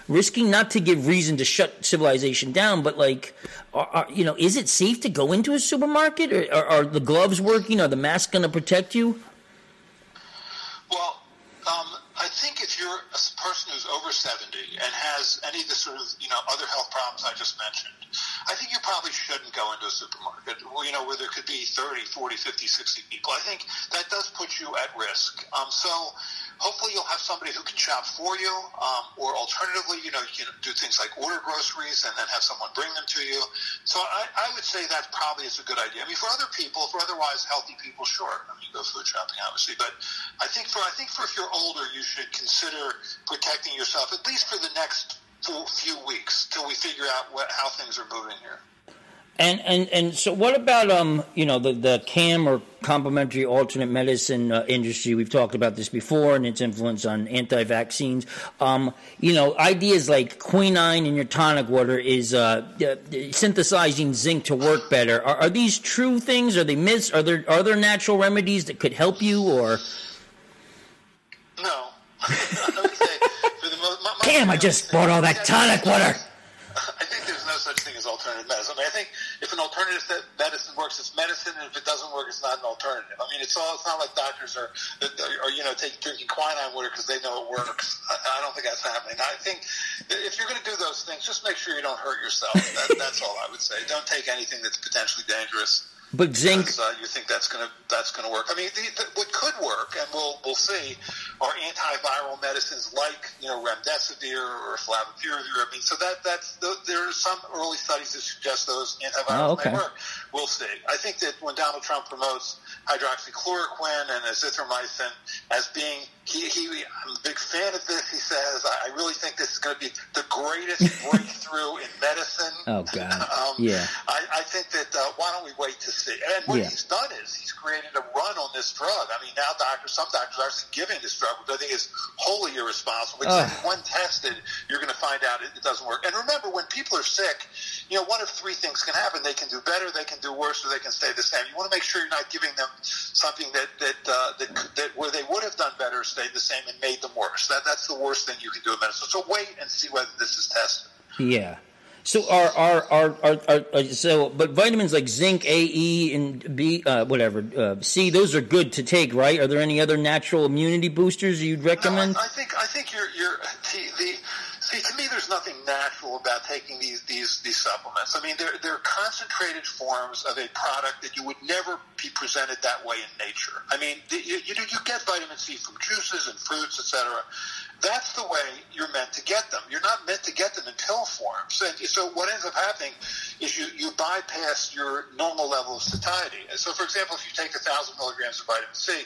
risking not to give reason to shut civilization down, but like, are, are, you know, is it safe to go into a supermarket? Or, are, are the gloves working? Are the masks going to protect you? Well, um, I think if you're a person who's over 70 and has any of the sort of, you know, other health problems I just mentioned, I think you probably shouldn't go into a supermarket, you know, where there could be 30, 40, 50, 60 people. I think that does put you at risk. Um, so hopefully you'll have somebody who can shop for you, um, or alternatively, you know, you can do things like order groceries and then have someone bring them to you. So I, I would say that probably is a good idea. I mean, for other people, for otherwise healthy people, sure. I mean, go food shopping, obviously, but I think for I think for if you're older, you should consider protecting yourself at least for the next few weeks till we figure out what, how things are moving here. And and and so, what about um, you know, the the CAM or complementary alternate medicine uh, industry? We've talked about this before, and its influence on anti-vaccines. Um, you know, ideas like quinine in your tonic water is uh, uh, synthesizing zinc to work better. Are, are these true things? Are they myths? Are there are there natural remedies that could help you? Or no, I would say for the most. My, my Damn! I just bought all that tonic water. I think there's no such thing as alternative medicine. I think if an alternative medicine works, it's medicine, and if it doesn't work, it's not an alternative. I mean, it's all. It's not like doctors are, are you know, take, drinking quinine water because they know it works. I, I don't think that's happening. I think if you're going to do those things, just make sure you don't hurt yourself. That, that's all I would say. Don't take anything that's potentially dangerous. But zinc, because, uh, you think that's going to that's going to work? I mean, the, the, what could work, and we'll we'll see, are antiviral medicines like you know remdesivir or favipiravir. I mean, so that that's there are some early studies that suggest those antivirals oh, okay. may work. We'll see. I think that when Donald Trump promotes hydroxychloroquine and azithromycin as being he, he I'm a big fan of this. He says I really think this is going to be the greatest breakthrough in medicine. Oh God, um, yeah. I, I think that uh, why don't we wait to see? And what Yeah. he's done is he's created a run on this drug. I mean, now doctors, some doctors are actually giving this drug, which I think is wholly irresponsible. Because Ugh. when tested, you're going to find out it, it doesn't work. And remember, when people are sick, you know, one of three things can happen: they can do better, they can do worse, or they can stay the same. You want to make sure you're not giving them something that that uh, that, that where they would have done better, stayed the same, and made them worse. That that's the worst thing you can do in medicine. So wait and see whether this is tested. Yeah. So are are are, are, are, are so but vitamins like zinc, A, E, and B, uh, whatever, uh, C, those are good to take, right? Are there any other natural immunity boosters you'd recommend? No, I, I think I think you're you're the, the see to me there's nothing natural about taking these these these supplements. I mean they're they're concentrated forms of a product that you would never be presented that way in nature. I mean you you, you get vitamin C from juices and fruits, etc. That's the way you're meant to get them. You're not meant to get them in pill forms. And so what ends up happening is you, you bypass your normal level of satiety. So for example, if you take a thousand milligrams of vitamin C,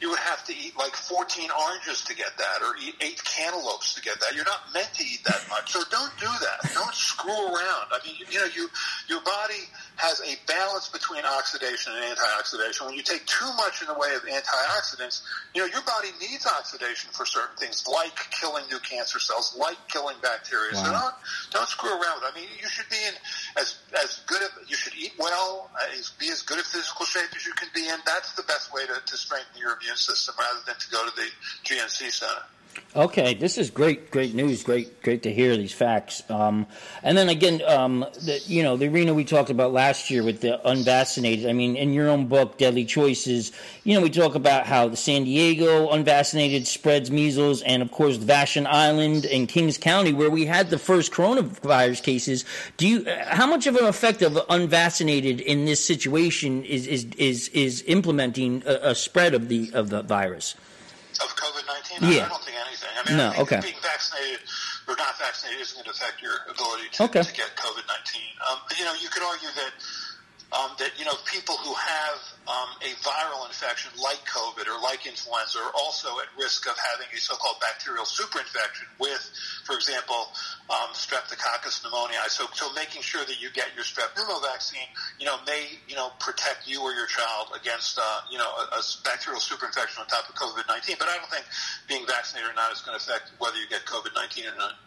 you would have to eat like 14 oranges to get that or eat eight cantaloupes to get that. You're not meant to eat that much. So don't do that. Don't screw around. I mean, you, you know, you, your body has a balance between oxidation and antioxidation. When you take too much in the way of antioxidants, you know, your body needs oxidation for certain things, like killing new cancer cells, like killing bacteria. So don't, don't screw around. I mean, you should be in as, as good of, you should eat well, uh, as- be as good a physical shape as you can be in. That's the best way to, to strengthen your immune system rather than to go to the GNC center. Okay, this is great, great news. Great, great to hear these facts. Um, and then again, um, the, you know, the arena we talked about last year with the unvaccinated. I mean, in your own book, Deadly Choices, you know, we talk about how the San Diego unvaccinated spreads measles, and of course, the Vashon Island and Kings County, where we had the first coronavirus cases. Do you? How much of an effect of unvaccinated in this situation is is is is implementing a, a spread of the of the virus? COVID 19? Yeah. I don't think anything. I mean, No, I okay. being vaccinated or not vaccinated isn't going to affect your ability to, Okay. to get COVID 19. Um, you know, you could argue that. Um, that you know, people who have um, a viral infection like COVID or like influenza are also at risk of having a so-called bacterial superinfection with, for example, um, Streptococcus pneumoniae. So, so making sure that you get your strep pneumo vaccine, you know, may you know protect you or your child against uh, you know a, a bacterial superinfection on top of COVID-19. But I don't think being vaccinated or not is going to affect whether you get COVID-19 or not.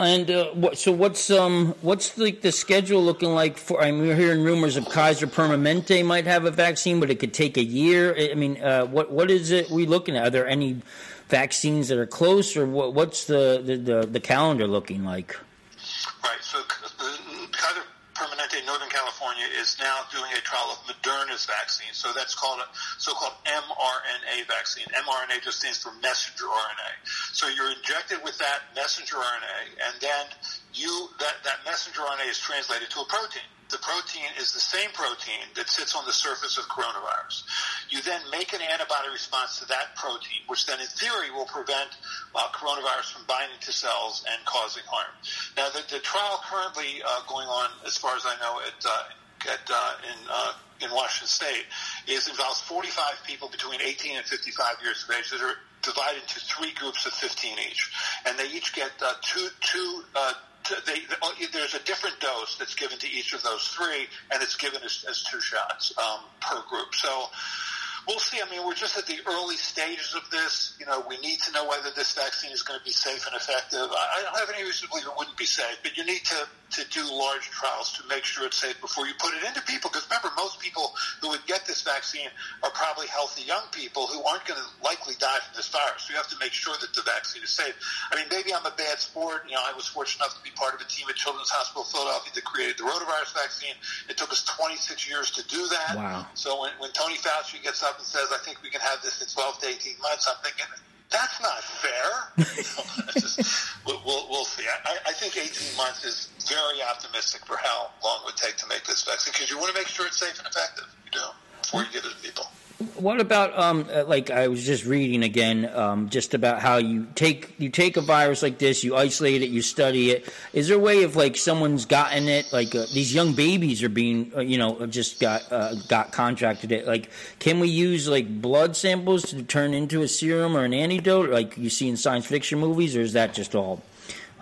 And uh, what, so what's um what's like the schedule looking like for? I mean, we're hearing rumors of Kaiser Permanente might have a vaccine, but it could take a year. I mean, uh, what what is it we looking at? Are there any vaccines that are close, or what, what's the, the, the, the calendar looking like? Right. So Kaiser Permanente, Northern California, is now doing a trial of Moderna's vaccine. So that's called a so-called mRNA vaccine. mRNA just stands for messenger RNA. So you're injected with that messenger RNA, and then you that that messenger RNA is translated to a protein the protein is the same protein that sits on the surface of coronavirus. You then make an antibody response to that protein, which then in theory will prevent uh, coronavirus from binding to cells and causing harm. Now, the, the trial currently uh, going on, as far as I know, at, uh, at uh, in uh, in Washington State, is involves 45 people between 18 and 55 years of age that are divided into three groups of 15 each, and they each get uh, two two they, oh, there's a different dose that's given to each of those three, and it's given as, as two shots um, per group. So we'll see. I mean, we're just at the early stages of this. You know, we need to know whether this vaccine is going to be safe and effective. I, I don't have any reason to believe it wouldn't be safe, but you need to, to do large trials to make sure it's safe before you put it into people. Because remember, most people who would get this vaccine are probably healthy young people who aren't going to likely die from this virus. So you have to make sure that the vaccine is safe. I mean, maybe I'm a bad sport. You know, I was fortunate enough to be part of a team at Children's Hospital Philadelphia that created the rotavirus vaccine. It took us 26 years to do that. Wow. So when, when Tony Fauci gets up and says, I think we can have this in 12 to 18 months, I'm thinking, that's not fair. just, we'll, we'll, see. I, I, think 18 months is very optimistic for how long it would take to make this vaccine because you want to make sure it's safe and effective. You do before you give it to people. What about um, uh, like I was just reading again, um, just about how you take you take a virus like this, you isolate it, you study it. Is there a way of like someone's gotten it? Like uh, these young babies are being, uh, you know, just got uh, got contracted it. Like, can we use like blood samples to turn into a serum or an antidote, like you see in science fiction movies, or is that just all?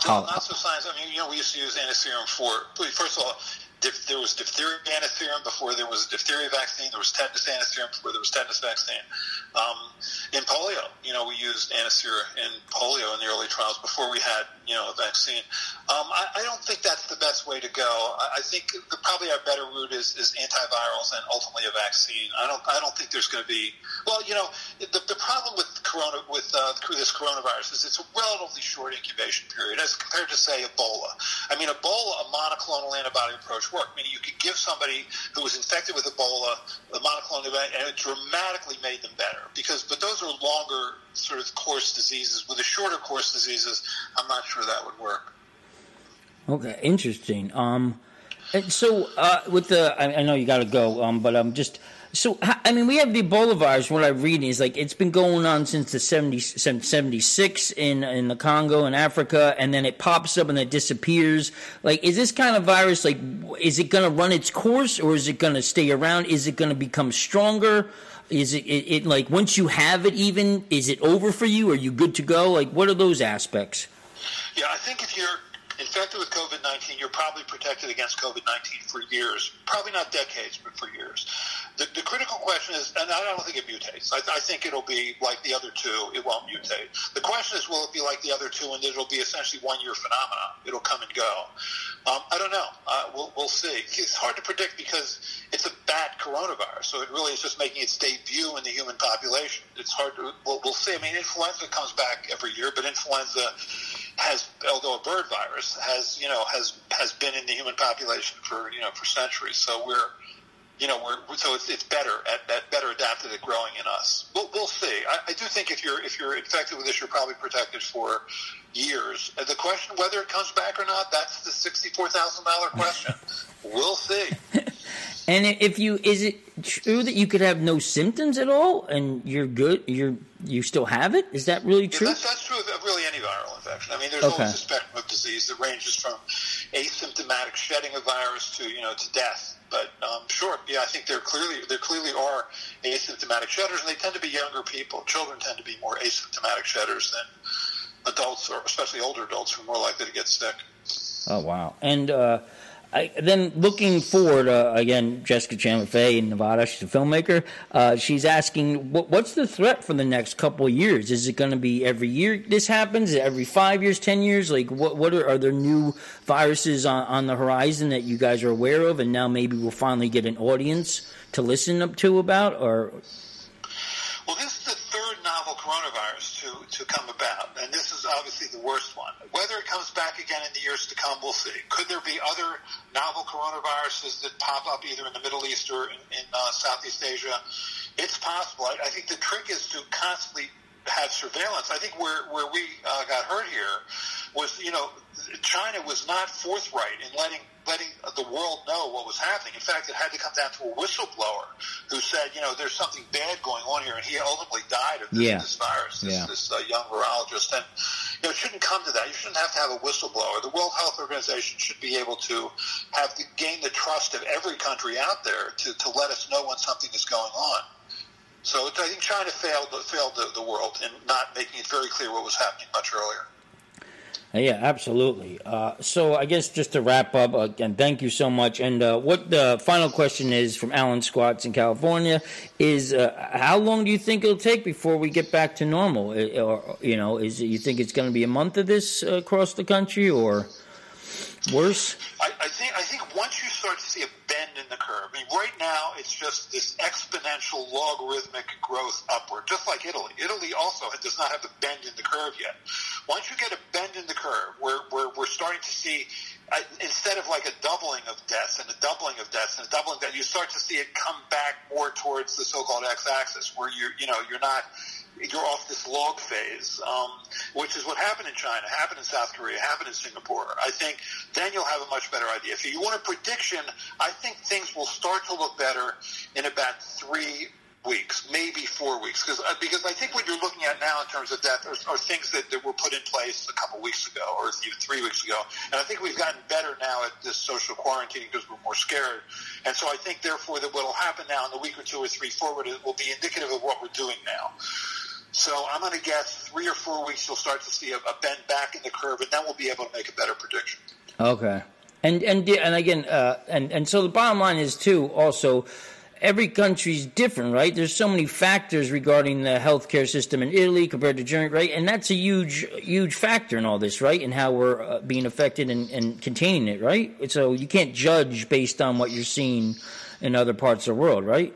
No, not so science. I mean, you know, we used to use antiserum for. First of all, there was diphtheria antiserum before there was a diphtheria vaccine. There was tetanus antiserum before there was tetanus vaccine. Um, in polio, you know, we used antiserum in polio in the early trials before we had, you know, a vaccine. Um, I, I, don't think that's the best way to go. I, I think the, probably our better route is, is, antivirals and ultimately a vaccine. I don't, I don't think there's going to be. Well, you know, the, the problem with corona with uh, this coronavirus is it's a relatively short incubation period as compared to say Ebola. I mean, Ebola, a monoclonal antibody approach worked, Meaning you could give somebody who was infected with Ebola the monoclonal antibody, and it dramatically made them better. Because, but those are longer sort of course diseases. With the shorter course diseases, I'm not sure that would work. Okay, interesting. Um, so uh, with the, I, I know you got to go, um, but I'm um, just so I mean, we have the Ebola virus. What I'm reading is like it's been going on since the 70, 76 in in the Congo and Africa, and then it pops up and it disappears. Like, is this kind of virus like is it going to run its course or is it going to stay around? Is it going to become stronger? Is it, it, it like once you have it, even is it over for you? Are you good to go? Like, what are those aspects? Yeah, I think if you're infected with COVID 19, you're probably protected against COVID 19 for years. Probably not decades, but for years. The, the critical question is, and I don't think it mutates. I, I, think it'll be like the other two. It won't mutate. The question is, will it be like the other two, and it'll be essentially one year phenomenon? It'll come and go. Um, I don't know. Uh, we'll, we'll see. It's hard to predict because it's a bat coronavirus, so it really is just making its debut in the human population. It's hard to. We'll, we'll see. I mean, influenza comes back every year, but influenza has, although a bird virus, has you know has has been in the human population for you know for centuries. So we're you know, we're, so it's, it's better at, at better adapted at growing in us. We'll, we'll see. I, I do think if you're if you're infected with this, you're probably protected for years. The question whether it comes back or not, that's the sixty-four thousand dollar question. we'll see. and if you is it true that you could have no symptoms at all and you're good, you're you still have it? Is that really true? Yeah, that's, that's, true of really any viral infection. I mean, there's okay. always a spectrum of disease that ranges from asymptomatic shedding of virus to you know to death. But um, sure, yeah, I think there clearly there clearly are asymptomatic shedders, and they tend to be younger people. Children tend to be more asymptomatic shedders than adults, or especially older adults, who are more likely to get sick. Oh wow! And uh, I, then looking forward, uh, again, Jessica Chandler Fay in Nevada, she's a filmmaker. Uh, she's asking, what, what's the threat for the next couple of years? Is it going to be every year this happens? Every five years, ten years? Like, what what are, are there new viruses on, on the horizon that you guys are aware of, and now maybe we'll finally get an audience to listen up to about? Or Well, this to, come about, and this is obviously the worst one. Whether it comes back again in the years to come, we'll see. Could there be other novel coronaviruses that pop up either in the Middle East or in, in uh, Southeast Asia? It's possible. I, I think the trick is to constantly have surveillance. I think where where we uh, got hurt here was, you know, China was not forthright in letting letting the world know what was happening. In fact, it had to come down to a whistleblower who said, you know, there's something bad going on here, and he ultimately died of this, Yeah. this virus. This, Yeah. this uh, young virologist, and you know, it shouldn't come to that. You shouldn't have to have a whistleblower. The World Health Organization should be able to have to gain the trust of every country out there to, to let us know when something is going on. So I think China failed failed the, the world in not making it very clear what was happening much earlier. Uh, Yeah, absolutely. Uh, so I guess just to wrap up again, thank you so much. And uh, what the final question is from Alan Squats in California is: uh, How long do you think it'll take before we get back to normal? Uh, Or you know, is you think it's going to be a month of this uh, across the country, or worse? I, I think I think once you start to see a curve, I mean, right now it's just this exponential logarithmic growth upward, just like Italy. Italy also does not have the bend in the curve yet. Once you get a bend in the curve, where where we're starting to see. Uh, instead of like a doubling of deaths and a doubling of deaths and a doubling of deaths, you start to see it come back more towards the so-called x-axis, where you're, you know, you're not you're off this log phase, um, which is what happened in China, happened in South Korea, happened in Singapore. I think then you'll have a much better idea. If you want a prediction, I think things will start to look better in about three weeks, maybe four weeks, because uh, because I think what you're looking at now in terms of death are, are things that, that were put in place a couple weeks ago or even three weeks ago, and I think we've gotten better now at this social quarantine because we're more scared, and so I think therefore that what will happen now in the week or two or three forward will be indicative of what we're doing now. So I'm going to guess three or four weeks you'll start to see a, a bend back in the curve, and then we'll be able to make a better prediction. Okay. And and and again, uh, and and so the bottom line is too. Also, every country's different, right? There's so many factors regarding the healthcare system in Italy compared to Germany, right? And that's a huge huge factor in all this, right? And how we're uh, being affected and, and containing it, right? So you can't judge based on what you're seeing in other parts of the world, right?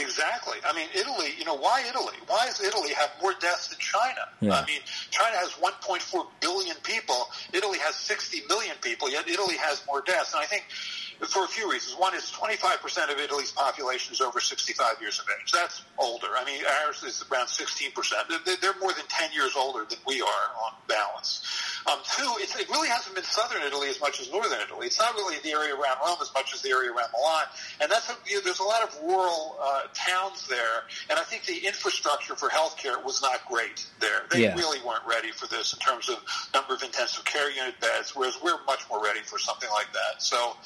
Exactly. I mean, Italy, you know, why Italy? Why does Italy have more deaths than China? Yeah. I mean, China has 1.4 billion people. Italy has 60 million people, yet Italy has more deaths. And I think for a few reasons. One is 25% of Italy's population is over 65 years of age. That's older. I mean, ours is around 16%. They're- more than 10 years older than we are on balance. Um, two, it's, it really hasn't been southern Italy as much as northern Italy. It's not really the area around Rome as much as the area around Milan. And that's a, you know, there's a lot of rural uh, towns there, and I think the infrastructure for healthcare was not great there. They Yeah. really weren't ready for this in terms of number of intensive care unit beds, whereas we're much more ready for something like that. So.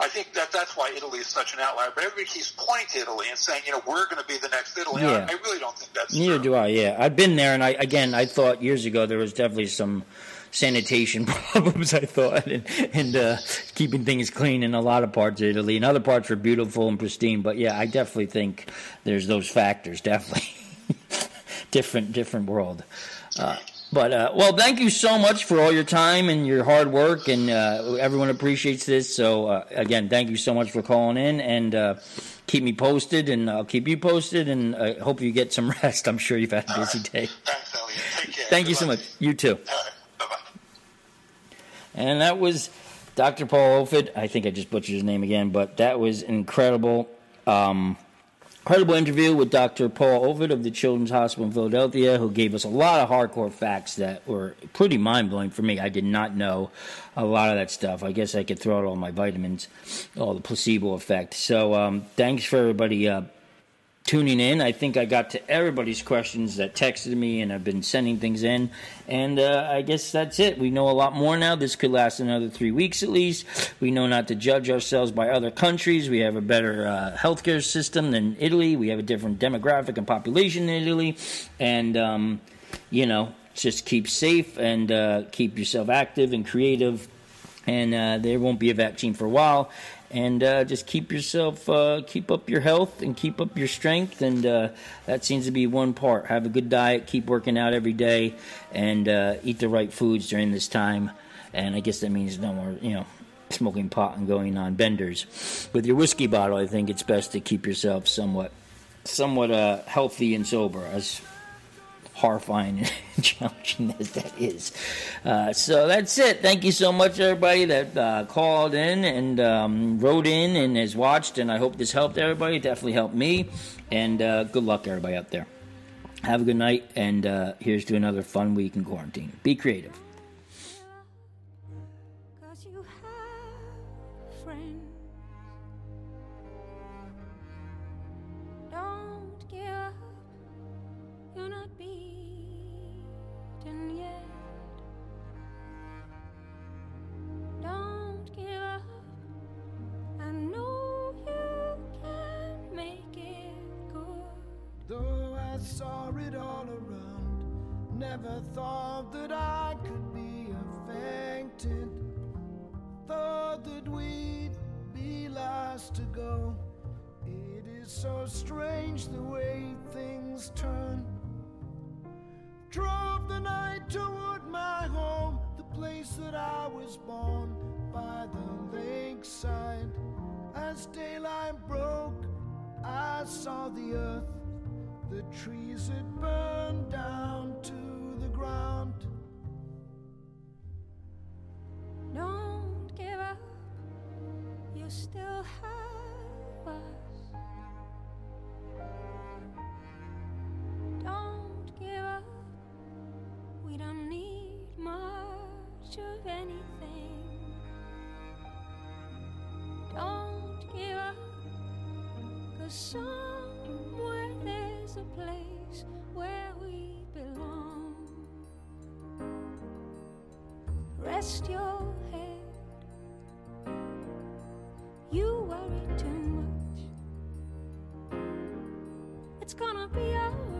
I think that that's why Italy is such an outlier. But everybody keeps pointing to Italy and saying, you know, we're going to be the next Italy. Yeah. I, I really don't think that's Neither true. do I. Yeah, I've been there, and I again, I thought years ago there was definitely some sanitation problems. I thought, and, and uh, keeping things clean in a lot of parts of Italy, and other parts were beautiful and pristine. But yeah, I definitely think there's those factors. Definitely different, different world. Uh, but uh, well, thank you so much for all your time and your hard work, and uh, everyone appreciates this. So uh, again, thank you so much for calling in, and uh, keep me posted, and I'll keep you posted, and I hope you get some rest. I'm sure you've had a busy day. Thanks, Elliot. Take care. Thank you so much. You too. Right. And that was Dr. Paul Ofid. I think I just butchered his name again, but that was incredible. Um, incredible interview with Dr. Paul Ovid of the Children's Hospital in Philadelphia, who gave us a lot of hardcore facts that were pretty mind blowing for me. I did not know a lot of that stuff. I guess I could throw out all my vitamins, all the placebo effect. So um, thanks for everybody uh, tuning in. I think I got to everybody's questions that texted me and I've been sending things in. And uh, I guess that's it. We know a lot more now. This could last another three weeks at least. We know not to judge ourselves by other countries. We have a better uh, healthcare system than Italy. We have a different demographic and population than Italy. And, um, you know, just keep safe and uh, keep yourself active and creative and uh, there won't be a vaccine for a while. And uh, just keep yourself, uh, keep up your health and keep up your strength, and uh, that seems to be one part. Have a good diet, keep working out every day, and uh, eat the right foods during this time. And I guess that means no more, you know, smoking pot and going on benders. With your whiskey bottle, I think it's best to keep yourself somewhat, somewhat uh, healthy and sober, as horrifying and challenging as that is. Uh, so that's it. Thank you so much, everybody that uh, called in and um, wrote in and has watched. And I hope this helped everybody. It definitely helped me. And uh, good luck, everybody out there. Have a good night. And uh, here's to another fun week in quarantine. Be creative. So strange the way things turn. Drove the night toward my home, the place that I was born by the lakeside. As daylight broke, I saw the earth, the trees had burned down to the ground. Don't give up. You still have us. Of anything. Don't give up. Cause somewhere there's a place where we belong. Rest your head. You worry too much. It's gonna be alright.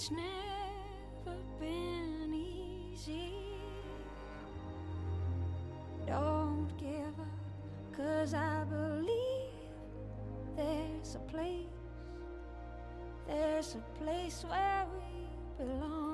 It's never been easy. Don't give up, cause I believe there's a place, there's a place where we belong.